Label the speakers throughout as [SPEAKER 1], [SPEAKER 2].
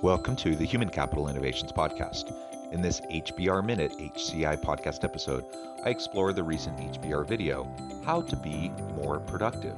[SPEAKER 1] Welcome to the Human Capital Innovations Podcast. In this HBR Minute HCI podcast episode, I explore the recent HBR video, How to Be More Productive.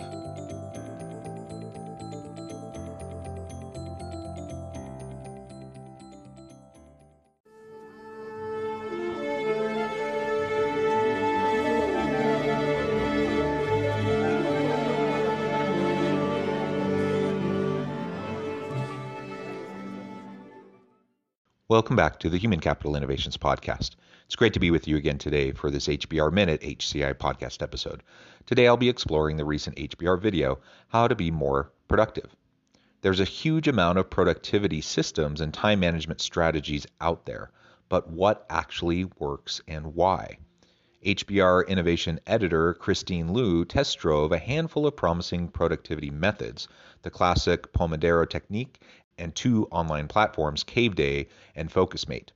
[SPEAKER 1] Welcome back to the Human Capital Innovations Podcast. It's great to be with you again today for this HBR Minute HCI podcast episode. Today I'll be exploring the recent HBR video, How to Be More Productive. There's a huge amount of productivity systems and time management strategies out there, but what actually works and why? HBR Innovation Editor Christine Liu test drove a handful of promising productivity methods the classic Pomodoro technique and two online platforms, Caveday and FocusMate.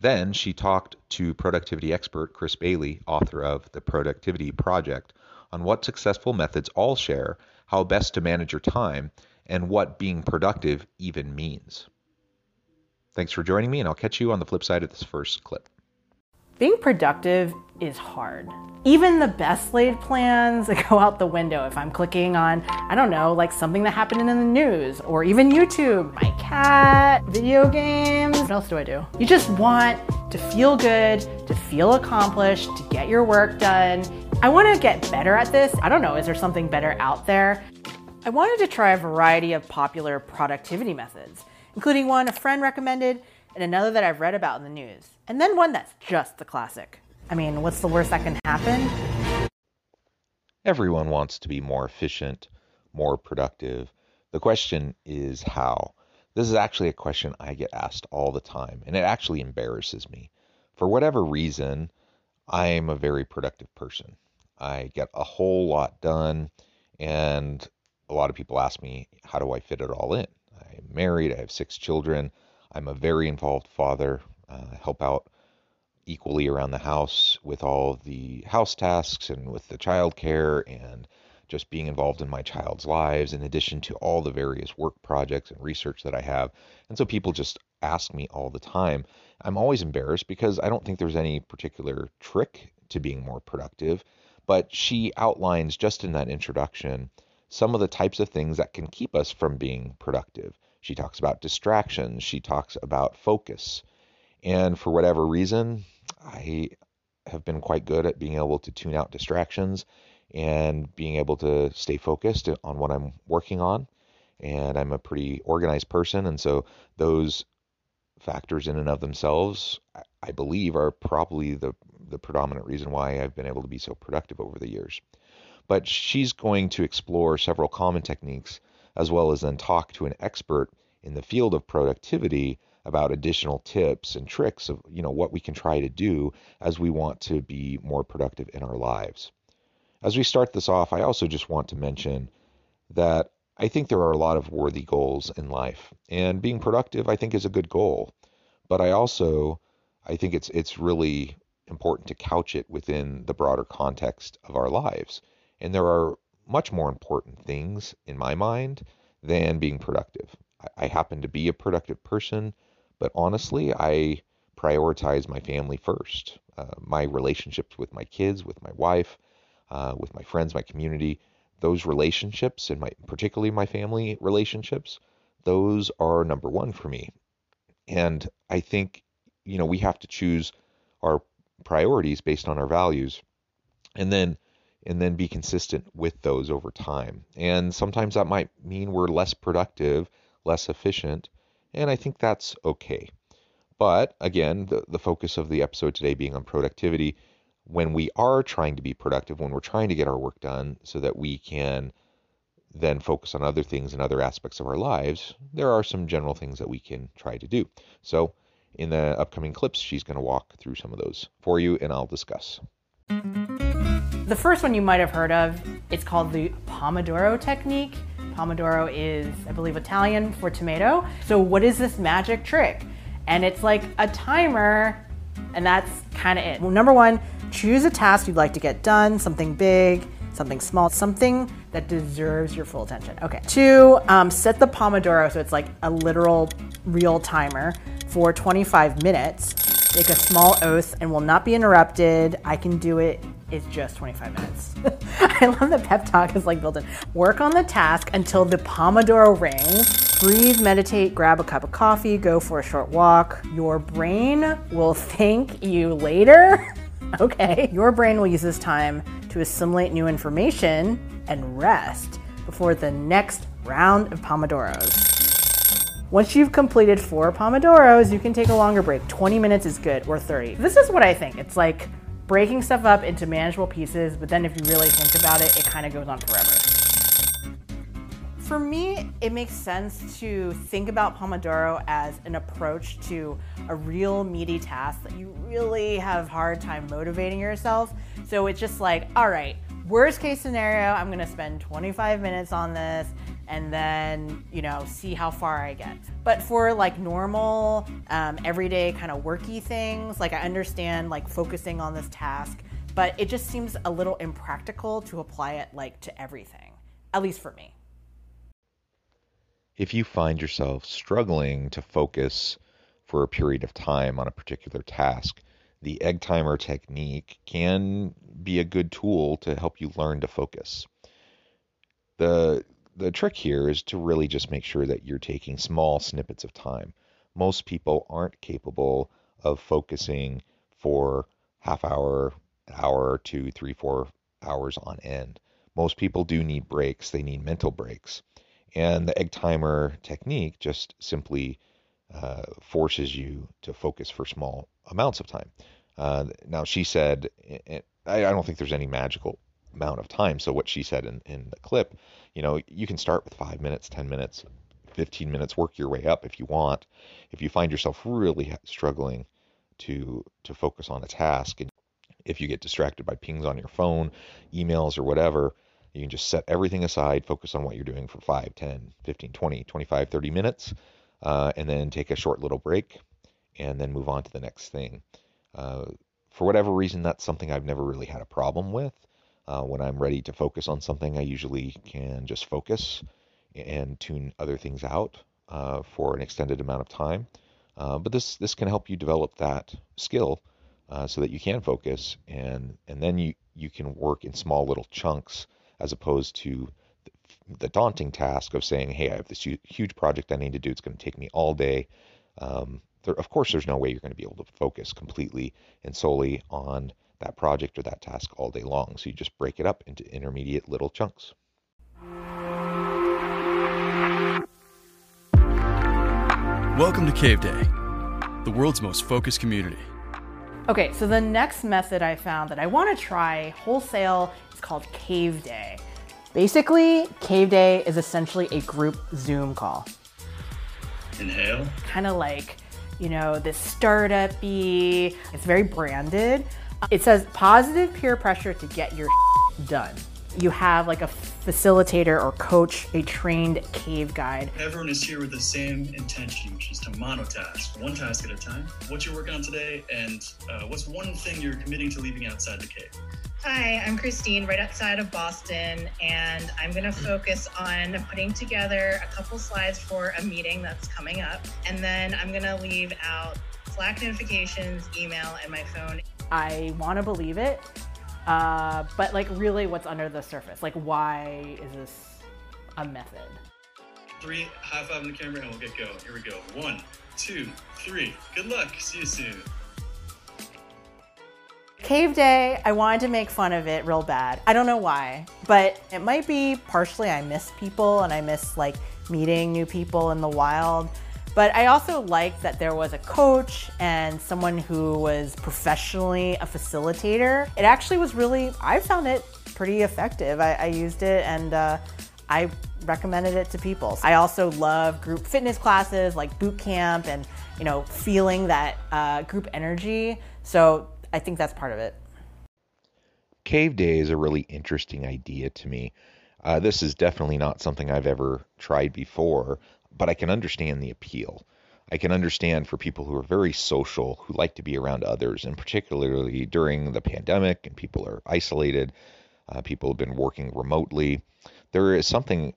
[SPEAKER 1] Then she talked to productivity expert Chris Bailey, author of The Productivity Project, on what successful methods all share, how best to manage your time, and what being productive even means. Thanks for joining me, and I'll catch you on the flip side of this first clip.
[SPEAKER 2] Being productive is hard. Even the best laid plans go out the window if I'm clicking on, I don't know, like something that happened in the news or even YouTube, my cat, video games. What else do I do? You just want to feel good, to feel accomplished, to get your work done. I want to get better at this. I don't know, is there something better out there? I wanted to try a variety of popular productivity methods, including one a friend recommended and another that I've read about in the news, and then one that's just the classic. I mean, what's the worst that can happen?
[SPEAKER 1] Everyone wants to be more efficient, more productive. The question is how. This is actually a question I get asked all the time, and it actually embarrasses me. For whatever reason, I'm a very productive person. I get a whole lot done, and a lot of people ask me, how do I fit it all in? I'm married, I have six children, I'm a very involved father, uh, help out equally around the house with all the house tasks and with the child care and just being involved in my child's lives in addition to all the various work projects and research that I have. And so people just ask me all the time. I'm always embarrassed because I don't think there's any particular trick to being more productive, but she outlines just in that introduction some of the types of things that can keep us from being productive. She talks about distractions. She talks about focus. And for whatever reason, I have been quite good at being able to tune out distractions and being able to stay focused on what I'm working on. And I'm a pretty organized person. And so those factors in and of themselves, I believe, are probably the, the predominant reason why I've been able to be so productive over the years. But she's going to explore several common techniques as well as then talk to an expert in the field of productivity about additional tips and tricks of you know what we can try to do as we want to be more productive in our lives. As we start this off, I also just want to mention that I think there are a lot of worthy goals in life, and being productive I think is a good goal. But I also I think it's it's really important to couch it within the broader context of our lives. And there are much more important things in my mind than being productive. I, I happen to be a productive person, but honestly, I prioritize my family first. Uh, my relationships with my kids, with my wife, uh, with my friends, my community, those relationships, and my particularly my family relationships, those are number one for me. And I think, you know, we have to choose our priorities based on our values. And then and then be consistent with those over time. And sometimes that might mean we're less productive, less efficient, and I think that's okay. But again, the, the focus of the episode today being on productivity, when we are trying to be productive, when we're trying to get our work done so that we can then focus on other things and other aspects of our lives, there are some general things that we can try to do. So, in the upcoming clips, she's going to walk through some of those for you and I'll discuss.
[SPEAKER 2] The first one you might have heard of, it's called the Pomodoro technique. Pomodoro is, I believe, Italian for tomato. So, what is this magic trick? And it's like a timer, and that's kind of it. Well, number one, choose a task you'd like to get done, something big, something small, something that deserves your full attention. Okay. Two, um, set the Pomodoro so it's like a literal real timer for 25 minutes. Take a small oath and will not be interrupted. I can do it. It's just 25 minutes. I love that pep talk is like built in. Work on the task until the Pomodoro rings. Breathe, meditate, grab a cup of coffee, go for a short walk. Your brain will thank you later. okay. Your brain will use this time to assimilate new information and rest before the next round of Pomodoros. Once you've completed four Pomodoros, you can take a longer break. 20 minutes is good, or 30. This is what I think. It's like breaking stuff up into manageable pieces, but then if you really think about it, it kind of goes on forever. For me, it makes sense to think about Pomodoro as an approach to a real meaty task that you really have hard time motivating yourself. So it's just like, all right, worst case scenario, I'm gonna spend 25 minutes on this and then you know see how far I get. But for like normal, um, everyday kind of worky things, like I understand like focusing on this task, but it just seems a little impractical to apply it like to everything, at least for me.
[SPEAKER 1] If you find yourself struggling to focus for a period of time on a particular task, the egg timer technique can be a good tool to help you learn to focus. The the trick here is to really just make sure that you're taking small snippets of time. Most people aren't capable of focusing for half hour, hour, two, three, four hours on end. Most people do need breaks. They need mental breaks. And the egg timer technique just simply uh, forces you to focus for small amounts of time. Uh, now, she said, I don't think there's any magical amount of time. So what she said in, in the clip, you know, you can start with five minutes, 10 minutes, 15 minutes, work your way up if you want. If you find yourself really struggling to to focus on a task and if you get distracted by pings on your phone, emails or whatever, you can just set everything aside, focus on what you're doing for 5, 10, 15, 20, 25, 30 minutes, uh, and then take a short little break and then move on to the next thing. Uh, for whatever reason, that's something I've never really had a problem with. Uh, when I'm ready to focus on something, I usually can just focus and tune other things out uh, for an extended amount of time. Uh, but this this can help you develop that skill uh, so that you can focus and and then you you can work in small little chunks as opposed to the daunting task of saying, hey, I have this huge project I need to do. It's going to take me all day. Um, there, of course, there's no way you're going to be able to focus completely and solely on that project or that task all day long. So you just break it up into intermediate little chunks.
[SPEAKER 3] Welcome to Cave Day, the world's most focused community.
[SPEAKER 2] Okay, so the next method I found that I want to try wholesale is called Cave Day. Basically, Cave Day is essentially a group Zoom call.
[SPEAKER 4] Inhale.
[SPEAKER 2] Kind of like, you know, this startup y. It's very branded. It says positive peer pressure to get your done. You have like a facilitator or coach, a trained cave guide.
[SPEAKER 4] Everyone is here with the same intention, which is to monotask, one task at a time. What you're working on today, and uh, what's one thing you're committing to leaving outside the cave?
[SPEAKER 5] Hi, I'm Christine, right outside of Boston, and I'm going to focus on putting together a couple slides for a meeting that's coming up. And then I'm going to leave out Slack notifications, email, and my phone.
[SPEAKER 2] I want to believe it, uh, but like really what's under the surface? Like, why is this a method?
[SPEAKER 4] Three, high five on the camera, and we'll get going. Here we go. One, two, three. Good luck. See you soon.
[SPEAKER 2] Cave Day, I wanted to make fun of it real bad. I don't know why, but it might be partially I miss people and I miss like meeting new people in the wild. But I also liked that there was a coach and someone who was professionally a facilitator. It actually was really, I found it pretty effective. I, I used it and uh, I recommended it to people. I also love group fitness classes like boot camp and you know feeling that uh, group energy. So I think that's part of it.
[SPEAKER 1] Cave day is a really interesting idea to me. Uh, this is definitely not something I've ever tried before, but I can understand the appeal. I can understand for people who are very social, who like to be around others, and particularly during the pandemic and people are isolated, uh, people have been working remotely. There is something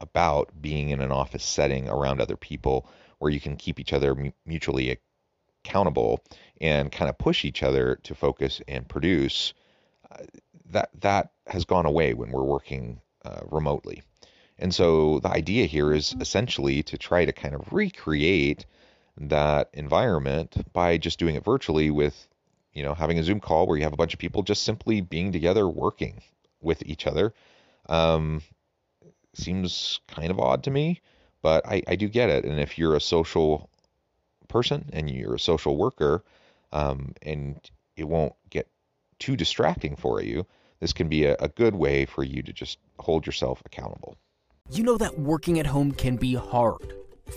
[SPEAKER 1] about being in an office setting around other people where you can keep each other mutually accountable and kind of push each other to focus and produce. Uh, that that has gone away when we're working uh, remotely. And so the idea here is essentially to try to kind of recreate that environment by just doing it virtually with, you know, having a Zoom call where you have a bunch of people just simply being together working with each other. Um, seems kind of odd to me, but I, I do get it. And if you're a social person and you're a social worker, um, and it won't get too distracting for you, this can be a, a good way for you to just hold yourself accountable.
[SPEAKER 6] You know that working at home can be hard.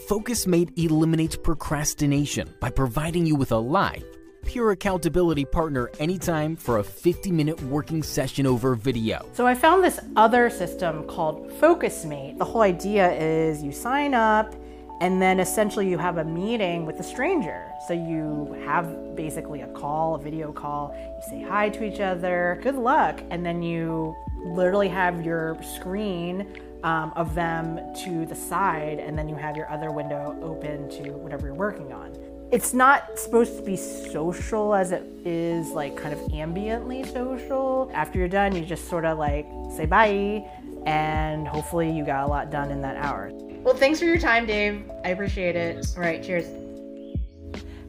[SPEAKER 6] FocusMate eliminates procrastination by providing you with a live, pure accountability partner anytime for a 50 minute working session over video.
[SPEAKER 2] So I found this other system called FocusMate. The whole idea is you sign up and then essentially you have a meeting with a stranger. So you have basically a call, a video call, you say hi to each other, good luck, and then you literally have your screen um, of them to the side, and then you have your other window open to whatever you're working on. It's not supposed to be social as it is like kind of ambiently social. After you're done, you just sort of like say bye, and hopefully you got a lot done in that hour. Well, thanks for your time, Dave. I appreciate it. All right, cheers.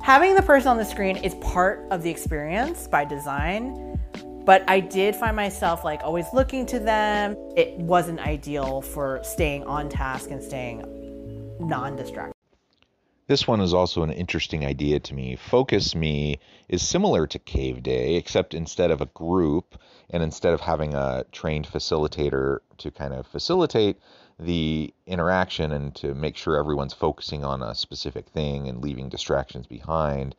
[SPEAKER 2] Having the person on the screen is part of the experience by design but I did find myself like always looking to them. It wasn't ideal for staying on task and staying non distracted.
[SPEAKER 1] This one is also an interesting idea to me. Focus Me is similar to Cave Day, except instead of a group and instead of having a trained facilitator to kind of facilitate the interaction and to make sure everyone's focusing on a specific thing and leaving distractions behind,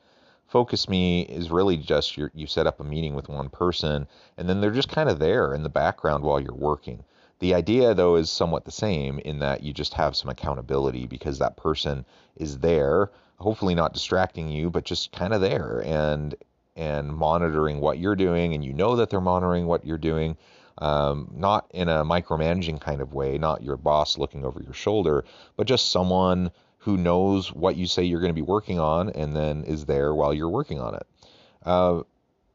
[SPEAKER 1] Focus Me is really just you set up a meeting with one person and then they're just kind of there in the background while you're working. The idea, though, is somewhat the same in that you just have some accountability because that person is there, hopefully not distracting you, but just kind of there and and monitoring what you're doing, and you know that they're monitoring what you're doing, um, not in a micromanaging kind of way, not your boss looking over your shoulder, but just someone who knows what you say you're going to be working on and then is there while you're working on it. Uh,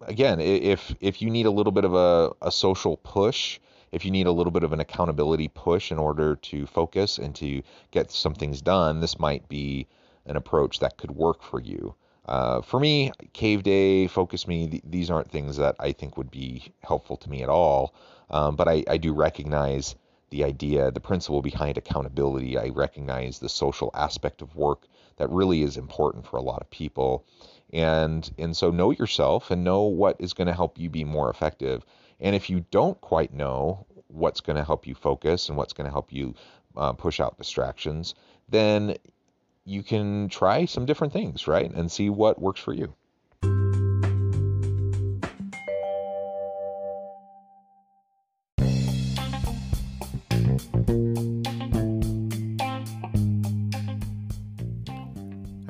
[SPEAKER 1] again, if if you need a little bit of a, a social push, if you need a little bit of an accountability push in order to focus and to get some things done, this might be an approach that could work for you. Uh, for me, Cave Day, Focus Me, th- these aren't things that I think would be helpful to me at all. Um, but I, I do recognize the idea, the principle behind accountability. I recognize the social aspect of work that really is important for a lot of people. And and so know yourself and know what is going to help you be more effective. And if you don't quite know what's going to help you focus and what's going to help you uh, push out distractions, then you can try some different things, right? And see what works for you.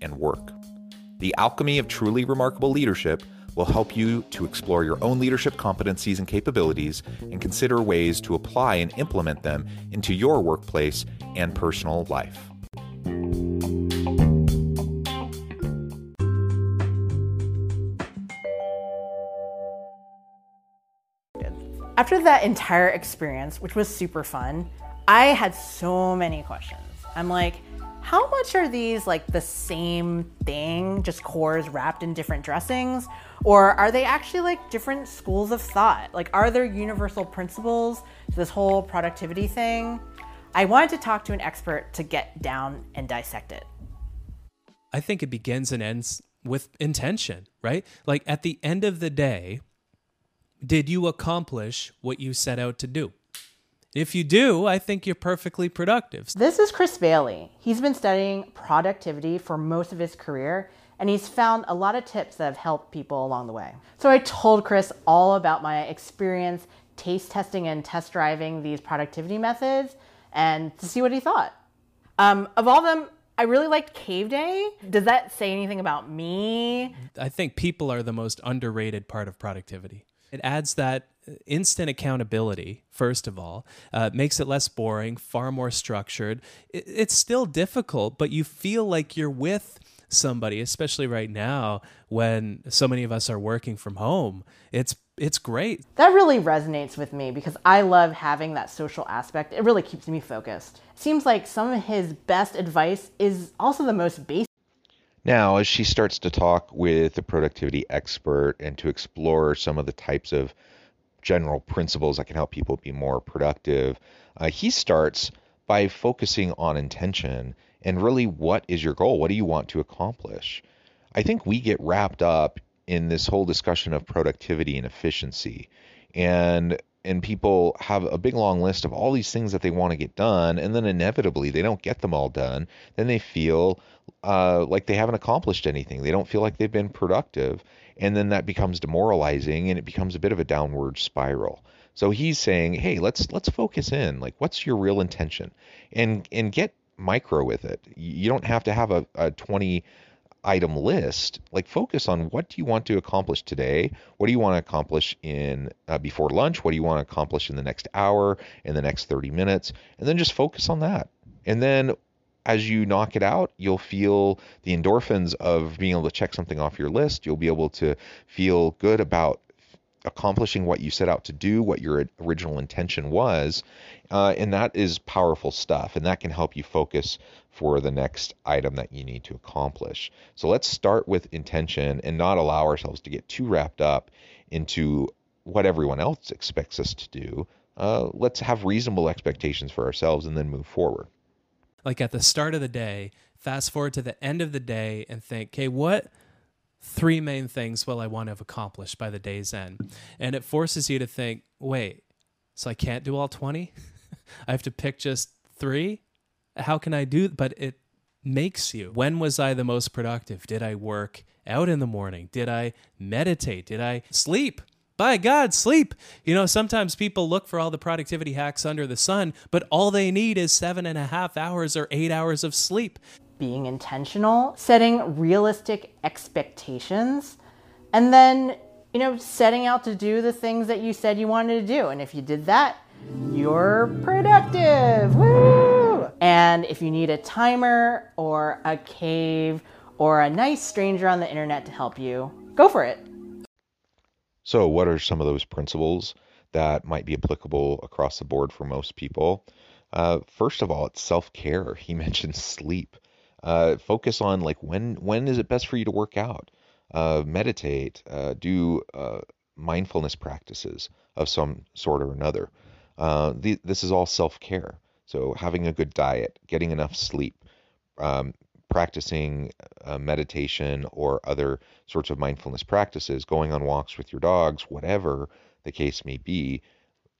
[SPEAKER 1] and work. The Alchemy of Truly Remarkable Leadership will help you to explore your own leadership competencies and capabilities and consider ways to apply and implement them into your workplace and personal life.
[SPEAKER 2] After that entire experience, which was super fun, I had so many questions. I'm like, how much are these like the same thing, just cores wrapped in different dressings? Or are they actually like different schools of thought? Like, are there universal principles to this whole productivity thing? I wanted to talk to an expert to get down and dissect it.
[SPEAKER 7] I think it begins and ends with intention, right? Like at the end of the day, did you accomplish what you set out to do? If you do, I think you're perfectly productive.
[SPEAKER 2] This is Chris Bailey. He's been studying productivity for most of his career, and he's found a lot of tips that have helped people along the way. So I told Chris all about my experience taste testing and test driving these productivity methods and to see what he thought. Um, of all of them, I really liked Cave Day. Does that say anything about me?
[SPEAKER 7] I think people are the most underrated part of productivity. It adds that instant accountability, first of all, uh, makes it less boring, far more structured. It, it's still difficult, but you feel like you're with somebody, especially right now when so many of us are working from home. It's it's great.
[SPEAKER 2] That really resonates with me because I love having that social aspect. It really keeps me focused. Seems like some of his best advice is also the most basic.
[SPEAKER 1] Now, as she starts to talk with the productivity expert and to explore some of the types of general principles that can help people be more productive, uh, he starts by focusing on intention and really what is your goal? What do you want to accomplish? I think we get wrapped up in this whole discussion of productivity and efficiency. And and people have a big long list of all these things that they want to get done and then inevitably they don't get them all done then they feel uh, like they haven't accomplished anything. They don't feel like they've been productive and then that becomes demoralizing and it becomes a bit of a downward spiral. So he's saying hey let's let's focus in. Like what's your real intention? And and get micro with it. You don't have to have a, a 20 item list, like focus on what do you want to accomplish today? What do you want to accomplish in uh, before lunch? What do you want to accomplish in the next hour, in the next 30 minutes? And then just focus on that. And then as you knock it out, you'll feel the endorphins of being able to check something off your list. You'll be able to feel good about accomplishing what you set out to do, what your original intention was. Uh, and that is powerful stuff. And that can help you focus for the next item that you need to accomplish. So let's start with intention and not allow ourselves to get too wrapped up into what everyone else expects us to do. Uh, let's have reasonable expectations for ourselves and then move forward.
[SPEAKER 7] Like at the start of the day, fast forward to the end of the day and think, okay, what three main things will I want to have accomplished by the day's end? And it forces you to think, wait, so I can't do all 20? I have to pick just three? How can I do? But it makes you. When was I the most productive? Did I work out in the morning? Did I meditate? Did I sleep? By God, sleep. You know, sometimes people look for all the productivity hacks under the sun, but all they need is seven and a half hours or eight hours of sleep
[SPEAKER 2] being intentional, setting realistic expectations, and then, you know, setting out to do the things that you said you wanted to do. And if you did that, you're productive. Woo! And if you need a timer or a cave or a nice stranger on the internet to help you, go for it.
[SPEAKER 1] So, what are some of those principles that might be applicable across the board for most people? Uh, first of all, it's self care. He mentioned sleep. Uh, focus on like when when is it best for you to work out? Uh, meditate. Uh, do uh, mindfulness practices of some sort or another. Uh, this is all self care. So having a good diet, getting enough sleep, um, practicing uh, meditation or other sorts of mindfulness practices, going on walks with your dogs, whatever the case may be,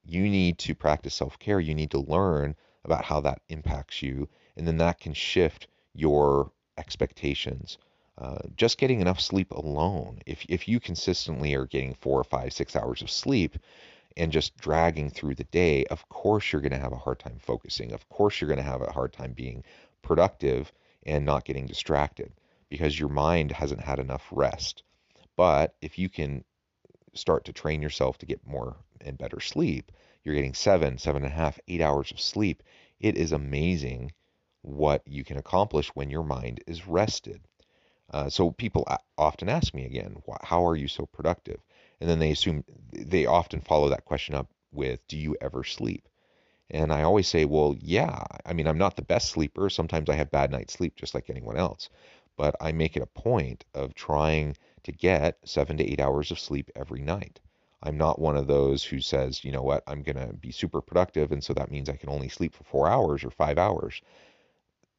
[SPEAKER 1] you need to practice self care. You need to learn about how that impacts you, and then that can shift your expectations. Uh, just getting enough sleep alone, if, if you consistently are getting four or five, six hours of sleep, and just dragging through the day, of course you're going to have a hard time focusing. Of course you're going to have a hard time being productive and not getting distracted because your mind hasn't had enough rest. But if you can start to train yourself to get more and better sleep, you're getting seven, seven and a half, eight hours of sleep. It is amazing what you can accomplish when your mind is rested. Uh, so people often ask me again, how are you so productive? And then they assume they often follow that question up with, do you ever sleep? And I always say, well, yeah. I mean, I'm not the best sleeper. Sometimes I have bad night's sleep just like anyone else. But I make it a point of trying to get seven to eight hours of sleep every night. I'm not one of those who says, you know what, I'm going to be super productive. And so that means I can only sleep for four hours or five hours.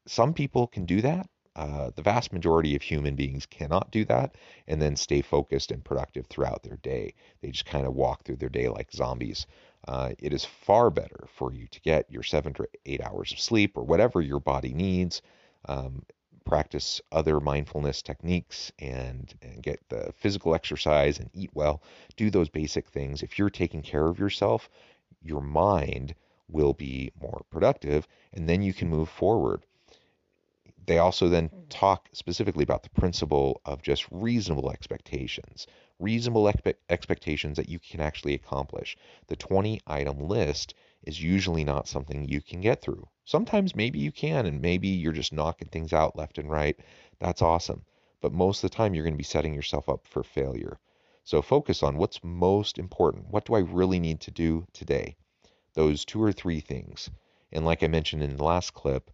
[SPEAKER 1] Some people can do that. Uh, the vast majority of human beings cannot do that and then stay focused and productive throughout their day. They just kind of walk through their day like zombies. Uh, it is far better for you to get your seven to eight hours of sleep or whatever your body needs. Um, practice other mindfulness techniques and, and get the physical exercise and eat well. Do those basic things. If you're taking care of yourself, your mind will be more productive and then you can move forward they also then talk specifically about the principle of just reasonable expectations, reasonable expe- expectations that you can actually accomplish. The 20 item list is usually not something you can get through. Sometimes maybe you can, and maybe you're just knocking things out left and right. That's awesome. But most of the time, you're going to be setting yourself up for failure. So focus on what's most important. What do I really need to do today? Those two or three things. And like I mentioned in the last clip,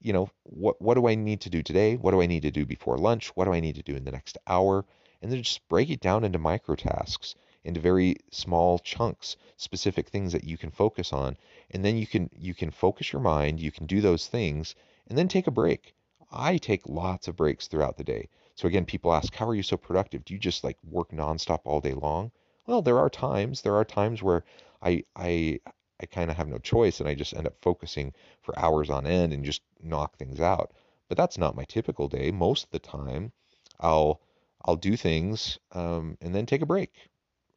[SPEAKER 1] you know, what what do I need to do today? What do I need to do before lunch? What do I need to do in the next hour? And then just break it down into micro tasks, into very small chunks, specific things that you can focus on. And then you can you can focus your mind, you can do those things, and then take a break. I take lots of breaks throughout the day. So again, people ask, how are you so productive? Do you just like work nonstop all day long? Well, there are times. There are times where I I I kind of have no choice and I just end up focusing for hours on end and just knock things out. But that's not my typical day. Most of the time, I'll I'll do things um, and then take a break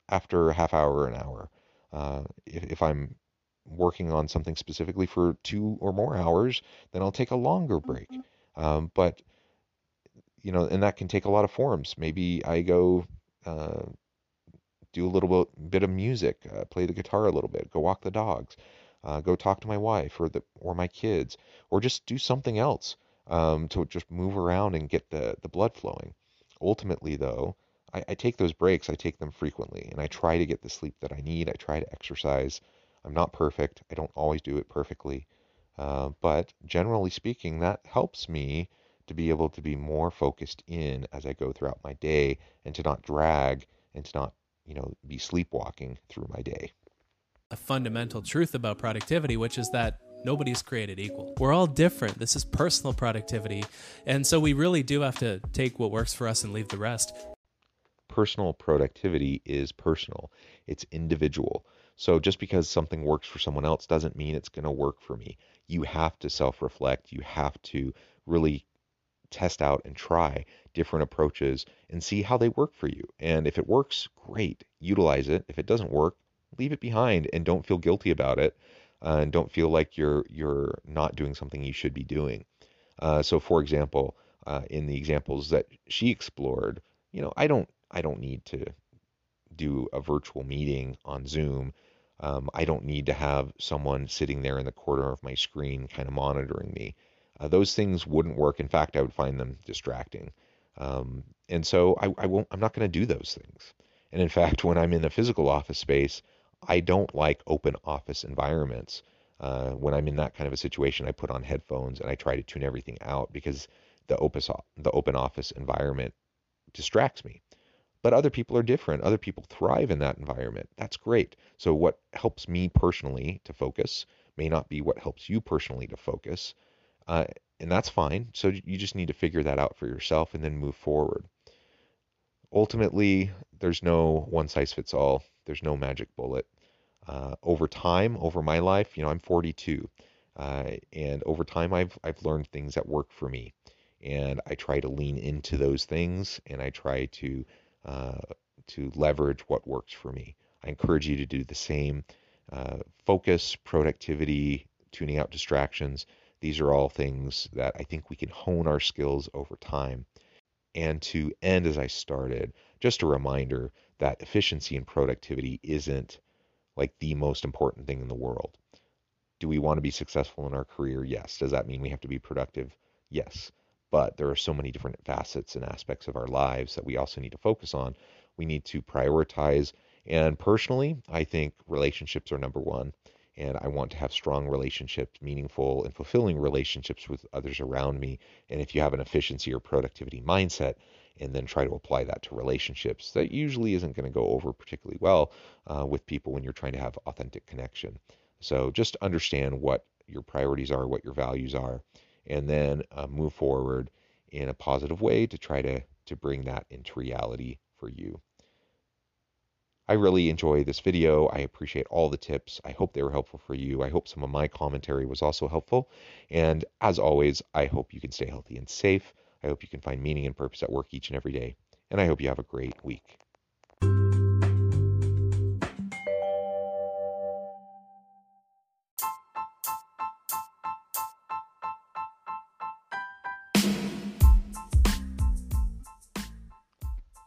[SPEAKER 1] after a half hour or an hour. Uh, if, if I'm working on something specifically for two or more hours, then I'll take a longer break. Mm-hmm. Um, but you know, and that can take a lot of forms. Maybe I go uh, do a little bit of music, uh, play the guitar a little bit, go walk the dogs, uh, go talk to my wife or the or my kids, or just do something else um, to just move around and get the the blood flowing. Ultimately, though, I, I take those breaks. I take them frequently, and I try to get the sleep that I need. I try to exercise. I'm not perfect. I don't always do it perfectly, uh, but generally speaking, that helps me to be able to be more focused in as I go throughout my day and to not drag and to not you know, be sleepwalking through my day.
[SPEAKER 7] A fundamental truth about productivity, which is that nobody's created equal. We're all different. This is personal productivity. And so we really do have to take what works for us and leave the rest.
[SPEAKER 1] Personal productivity is personal, it's individual. So just because something works for someone else doesn't mean it's going to work for me. You have to self reflect. You have to really test out and try different approaches and see how they work for you. And if it works, great, utilize it. If it doesn't work, leave it behind and don't feel guilty about it. Uh, and don't feel like you're you're not doing something you should be doing. Uh, so, for example, uh, in the examples that she explored, you know, I don't I don't need to do a virtual meeting on Zoom. Um, I don't need to have someone sitting there in the corner of my screen kind of monitoring me. Uh, those things wouldn't work. In fact, I would find them distracting. Um, and so I, I won't. I'm not going to do those things. And in fact, when I'm in a physical office space, I don't like open office environments. Uh, when I'm in that kind of a situation, I put on headphones and I try to tune everything out because the open the open office environment distracts me. But other people are different. Other people thrive in that environment. That's great. So what helps me personally to focus may not be what helps you personally to focus. Uh, and that's fine. So you just need to figure that out for yourself and then move forward. Ultimately, there's no one size fits all. There's no magic bullet. Uh, over time, over my life, you know, I'm 42, uh, and over time, I've I've learned things that work for me, and I try to lean into those things, and I try to uh, to leverage what works for me. I encourage you to do the same. Uh, focus, productivity, tuning out distractions. These are all things that I think we can hone our skills over time. And to end as I started, just a reminder that efficiency and productivity isn't like the most important thing in the world. Do we want to be successful in our career? Yes. Does that mean we have to be productive? Yes. But there are so many different facets and aspects of our lives that we also need to focus on. We need to prioritize. And personally, I think relationships are number one. And I want to have strong relationships, meaningful and fulfilling relationships with others around me. And if you have an efficiency or productivity mindset, and then try to apply that to relationships. That usually isn't going to go over particularly well uh, with people when you're trying to have authentic connection. So just understand what your priorities are, what your values are, and then uh, move forward in a positive way to try to to bring that into reality for you. I really enjoy this video. I appreciate all the tips. I hope they were helpful for you. I hope some of my commentary was also helpful. And as always, I hope you can stay healthy and safe. I hope you can find meaning and purpose at work each and every day. And I hope you have a great week.